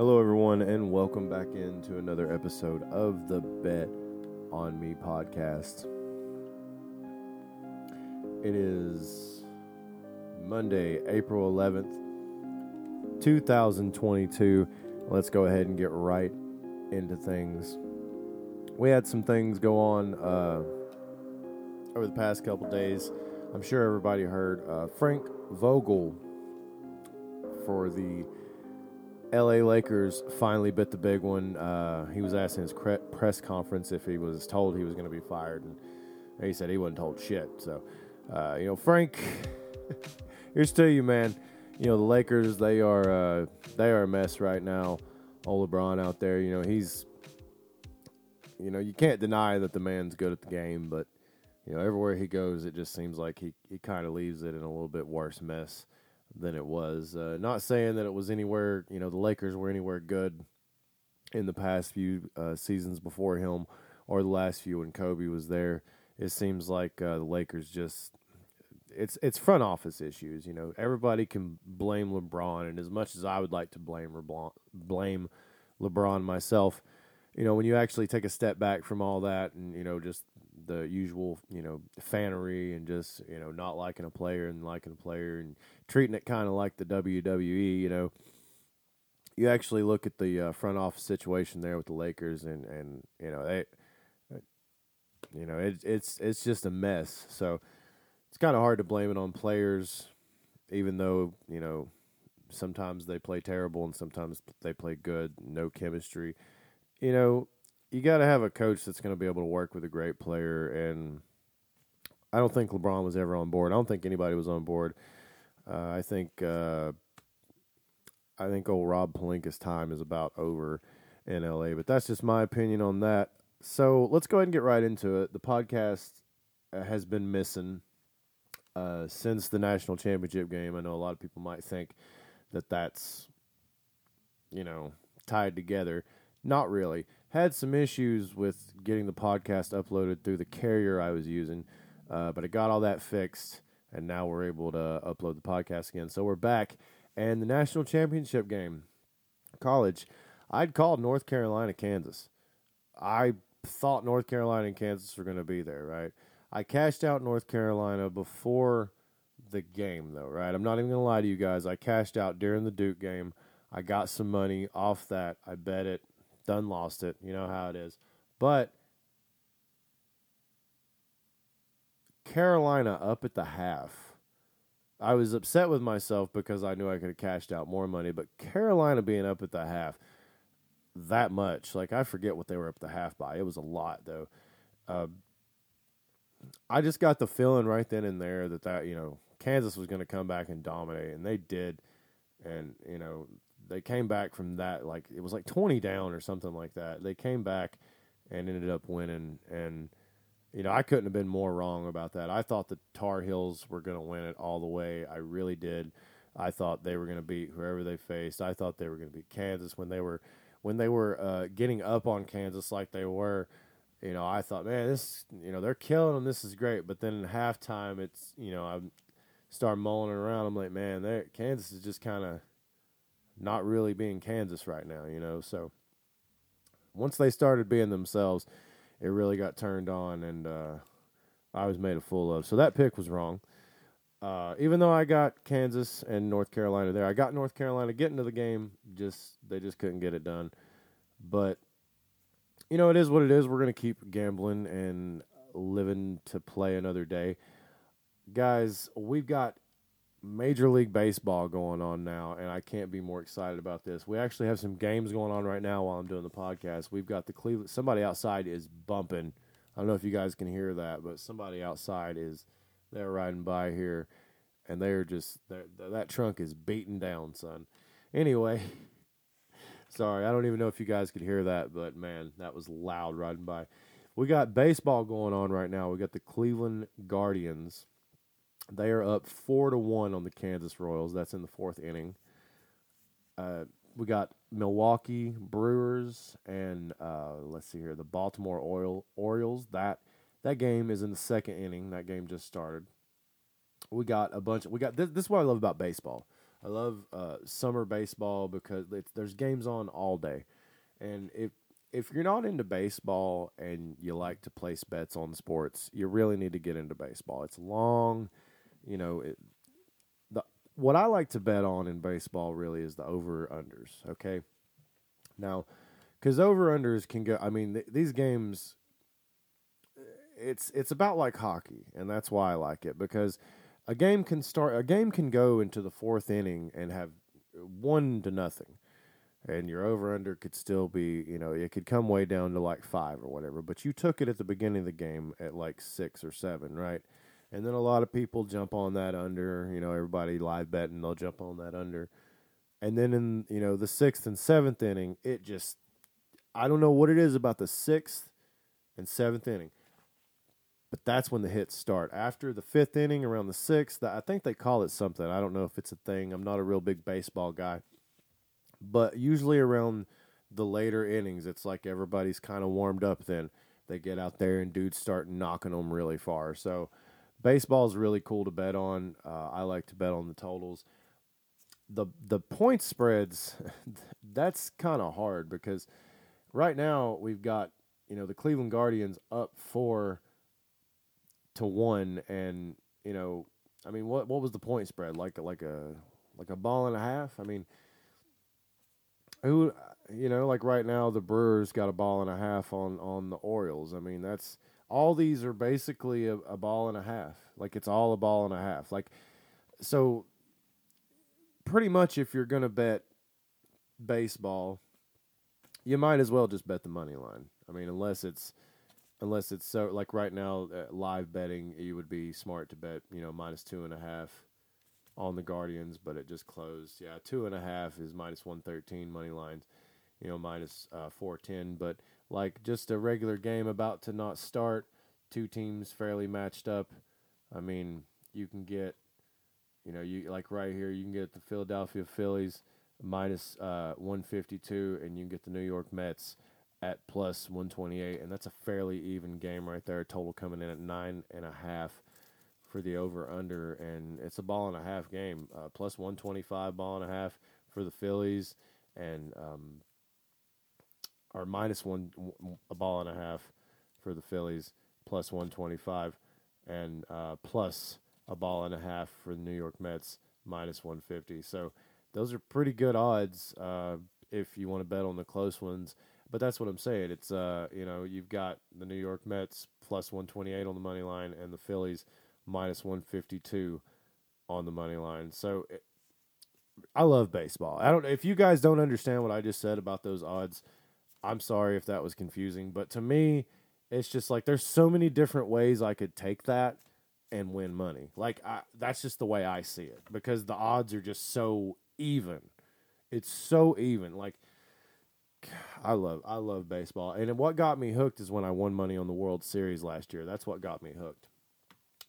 Hello, everyone, and welcome back into another episode of the Bet on Me podcast. It is Monday, April 11th, 2022. Let's go ahead and get right into things. We had some things go on uh, over the past couple days. I'm sure everybody heard uh, Frank Vogel for the LA Lakers finally bit the big one. Uh, he was asked in his cre- press conference if he was told he was going to be fired, and he said he wasn't told shit. So, uh, you know, Frank, here's to you, man. You know, the Lakers they are uh, they are a mess right now. Old LeBron out there, you know, he's you know you can't deny that the man's good at the game, but you know everywhere he goes, it just seems like he he kind of leaves it in a little bit worse mess than it was. Uh, not saying that it was anywhere, you know, the Lakers were anywhere good in the past few uh, seasons before him or the last few when Kobe was there. It seems like uh, the Lakers just it's it's front office issues. You know, everybody can blame LeBron, and as much as I would like to blame LeBron, blame LeBron myself, you know, when you actually take a step back from all that, and you know, just the usual, you know, fannery and just, you know, not liking a player and liking a player and treating it kind of like the WWE, you know. You actually look at the uh, front office situation there with the Lakers and and you know, they you know, it, it's it's just a mess. So it's kind of hard to blame it on players even though, you know, sometimes they play terrible and sometimes they play good, no chemistry. You know, you got to have a coach that's going to be able to work with a great player. And I don't think LeBron was ever on board. I don't think anybody was on board. Uh, I think uh, I think old Rob Pelinka's time is about over in LA. But that's just my opinion on that. So let's go ahead and get right into it. The podcast uh, has been missing uh, since the national championship game. I know a lot of people might think that that's you know tied together. Not really had some issues with getting the podcast uploaded through the carrier I was using, uh, but I got all that fixed, and now we're able to upload the podcast again. So we're back, and the national championship game, college, I'd called North Carolina, Kansas. I thought North Carolina and Kansas were going to be there, right? I cashed out North Carolina before the game, though, right? I'm not even going to lie to you guys. I cashed out during the Duke game. I got some money off that. I bet it done lost it. You know how it is. But Carolina up at the half. I was upset with myself because I knew I could have cashed out more money, but Carolina being up at the half that much, like I forget what they were up the half by. It was a lot though. Uh, I just got the feeling right then and there that that you know Kansas was going to come back and dominate, and they did. And you know they came back from that like it was like 20 down or something like that. They came back and ended up winning and you know, I couldn't have been more wrong about that. I thought the Tar Heels were going to win it all the way. I really did. I thought they were going to beat whoever they faced. I thought they were going to beat Kansas when they were when they were uh, getting up on Kansas like they were. You know, I thought, man, this, you know, they're killing them. This is great. But then in halftime, it's, you know, I start mulling around. I'm like, man, Kansas is just kind of not really being Kansas right now, you know. So once they started being themselves, it really got turned on, and uh, I was made a fool of. So that pick was wrong. Uh, even though I got Kansas and North Carolina there, I got North Carolina getting to the game. Just they just couldn't get it done. But you know, it is what it is. We're gonna keep gambling and living to play another day, guys. We've got Major League Baseball going on now, and I can't be more excited about this. We actually have some games going on right now while I'm doing the podcast. We've got the Cleveland. Somebody outside is bumping. I don't know if you guys can hear that, but somebody outside is they're riding by here, and they're just they're, that trunk is beaten down, son. Anyway, sorry, I don't even know if you guys could hear that, but man, that was loud riding by. We got baseball going on right now. We got the Cleveland Guardians they are up four to one on the Kansas Royals. That's in the fourth inning. Uh, we got Milwaukee Brewers and uh, let's see here, the Baltimore Oil Orioles. That that game is in the second inning. That game just started. We got a bunch. Of, we got this, this is what I love about baseball. I love uh, summer baseball because there's games on all day, and if if you're not into baseball and you like to place bets on sports, you really need to get into baseball. It's long, you know. It, the what I like to bet on in baseball really is the over unders. Okay, now because over unders can go. I mean, th- these games. It's it's about like hockey, and that's why I like it because a game can start. A game can go into the fourth inning and have one to nothing, and your over under could still be. You know, it could come way down to like five or whatever. But you took it at the beginning of the game at like six or seven, right? And then a lot of people jump on that under. You know, everybody live betting, they'll jump on that under. And then in you know the sixth and seventh inning, it just I don't know what it is about the sixth and seventh inning, but that's when the hits start. After the fifth inning, around the sixth, I think they call it something. I don't know if it's a thing. I'm not a real big baseball guy, but usually around the later innings, it's like everybody's kind of warmed up. Then they get out there and dudes start knocking them really far. So baseball is really cool to bet on. Uh, I like to bet on the totals. The the point spreads, that's kind of hard because right now we've got you know the Cleveland Guardians up four to one, and you know, I mean, what what was the point spread like? Like a like a ball and a half. I mean, who you know, like right now the Brewers got a ball and a half on on the Orioles. I mean, that's all these are basically a, a ball and a half. Like it's all a ball and a half. Like so, pretty much if you're gonna bet baseball you might as well just bet the money line. I mean, unless it's unless it's so like right now uh, live betting, you would be smart to bet you know minus two and a half on the Guardians, but it just closed. Yeah, two and a half is minus one thirteen money lines. You know, minus uh, four ten, but like just a regular game about to not start, two teams fairly matched up. I mean, you can get, you know, you like right here, you can get the Philadelphia Phillies minus, uh, 152, and you can get the New York Mets at plus 128, and that's a fairly even game right there. Total coming in at nine and a half for the over under, and it's a ball and a half game. Uh, plus 125 ball and a half for the Phillies, and um, or minus one a ball and a half for the Phillies, plus 125, and uh, plus a ball and a half for the New York Mets, minus 150. So those are pretty good odds uh, if you want to bet on the close ones. But that's what I'm saying. It's uh, you know, you've got the New York Mets plus 128 on the money line and the Phillies minus 152 on the money line. So it, I love baseball. I don't if you guys don't understand what I just said about those odds, I'm sorry if that was confusing, but to me, it's just like there's so many different ways I could take that and win money. Like I, that's just the way I see it because the odds are just so even. It's so even. Like I love I love baseball. And what got me hooked is when I won money on the World Series last year. That's what got me hooked.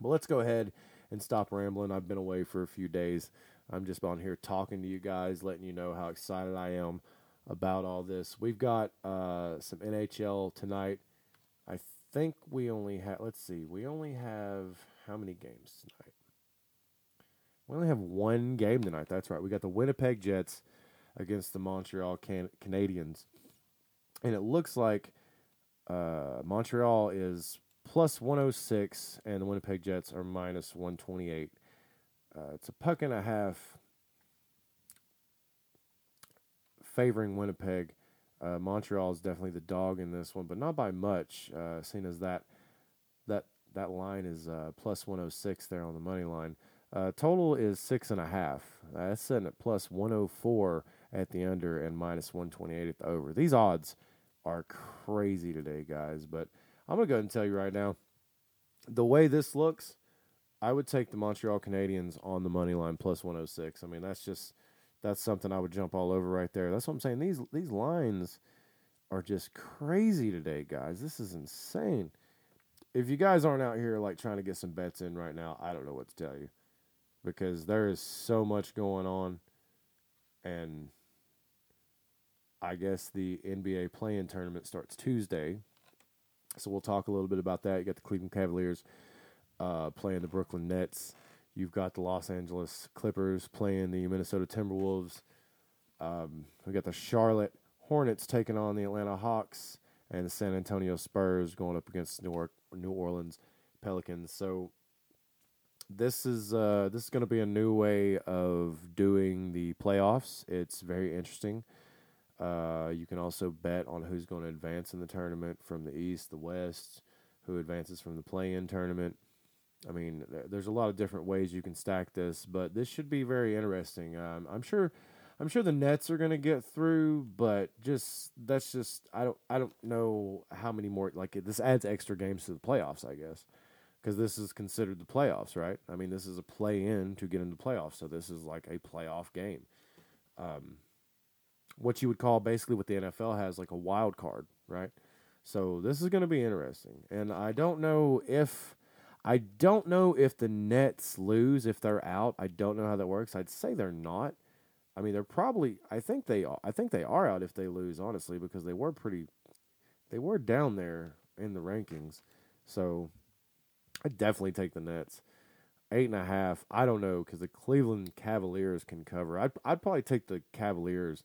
But let's go ahead and stop rambling. I've been away for a few days. I'm just on here talking to you guys, letting you know how excited I am about all this. We've got uh, some NHL tonight. I think we only have, let's see, we only have how many games tonight? We only have one game tonight. That's right. We got the Winnipeg Jets against the Montreal Can- Canadiens, and it looks like uh, Montreal is plus 106, and the Winnipeg Jets are minus 128. Uh, it's a puck and a half favoring Winnipeg. Uh, Montreal is definitely the dog in this one, but not by much. Uh, seeing as that that that line is uh, plus 106 there on the money line. Uh, total is six and a half. That's sitting at plus 104 at the under and minus 128 at the over. These odds are crazy today, guys. But I'm gonna go ahead and tell you right now, the way this looks, I would take the Montreal Canadiens on the money line plus 106. I mean, that's just that's something I would jump all over right there. That's what I'm saying. These these lines are just crazy today, guys. This is insane. If you guys aren't out here like trying to get some bets in right now, I don't know what to tell you because there is so much going on. And I guess the NBA play-in tournament starts Tuesday. So we'll talk a little bit about that. You got the Cleveland Cavaliers uh, playing the Brooklyn Nets. You've got the Los Angeles Clippers playing the Minnesota Timberwolves. Um, we got the Charlotte Hornets taking on the Atlanta Hawks, and the San Antonio Spurs going up against New, York, New Orleans Pelicans. So this is uh, this is going to be a new way of doing the playoffs. It's very interesting. Uh, you can also bet on who's going to advance in the tournament from the East, the West, who advances from the play-in tournament. I mean, there's a lot of different ways you can stack this, but this should be very interesting. Um, I'm sure, I'm sure the Nets are going to get through, but just that's just I don't I don't know how many more like this adds extra games to the playoffs, I guess, because this is considered the playoffs, right? I mean, this is a play-in to get into playoffs, so this is like a playoff game. Um, what you would call basically what the NFL has like a wild card, right? So this is going to be interesting, and I don't know if I don't know if the Nets lose if they're out. I don't know how that works. I'd say they're not. I mean, they're probably. I think they. Are, I think they are out if they lose, honestly, because they were pretty. They were down there in the rankings, so I'd definitely take the Nets. Eight and a half. I don't know because the Cleveland Cavaliers can cover. I'd I'd probably take the Cavaliers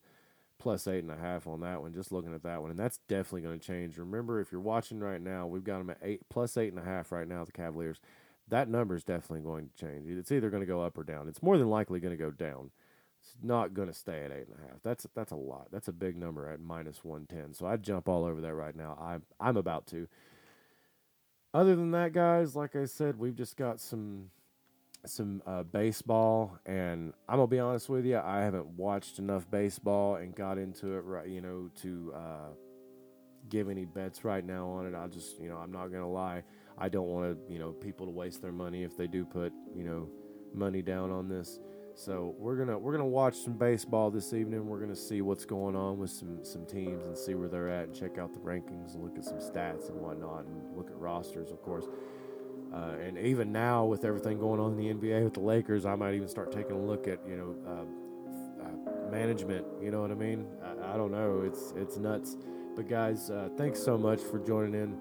plus eight and a half on that one. Just looking at that one, and that's definitely going to change. Remember, if you're watching right now, we've got them at eight plus eight and a half right now. The Cavaliers, that number is definitely going to change. It's either going to go up or down. It's more than likely going to go down. It's not going to stay at eight and a half. That's that's a lot. That's a big number at minus one ten. So I'd jump all over that right now. I'm I'm about to. Other than that, guys, like I said, we've just got some some uh, baseball, and I'm gonna be honest with you, I haven't watched enough baseball and got into it right, you know, to uh, give any bets right now on it. I just, you know, I'm not gonna lie, I don't want to, you know, people to waste their money if they do put, you know, money down on this. So we're gonna we're gonna watch some baseball this evening. We're gonna see what's going on with some some teams and see where they're at and check out the rankings and look at some stats and whatnot and look at rosters, of course. Uh, and even now, with everything going on in the NBA with the Lakers, I might even start taking a look at you know uh, uh, management. You know what I mean? I, I, don't know. It's it's nuts. But guys, uh, thanks so much for joining in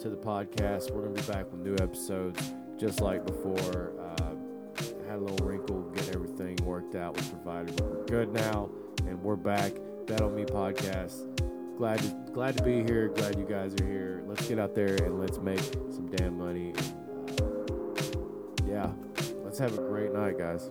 to the podcast. We're gonna be back with new episodes, just like before. Uh, had a little wrinkle, get everything worked out with providers. We're good now, and we're back. Bet on Me podcast glad to, glad to be here. Glad you guys are here. Let's get out there and let's make some damn money. Yeah, let's have a great night, guys.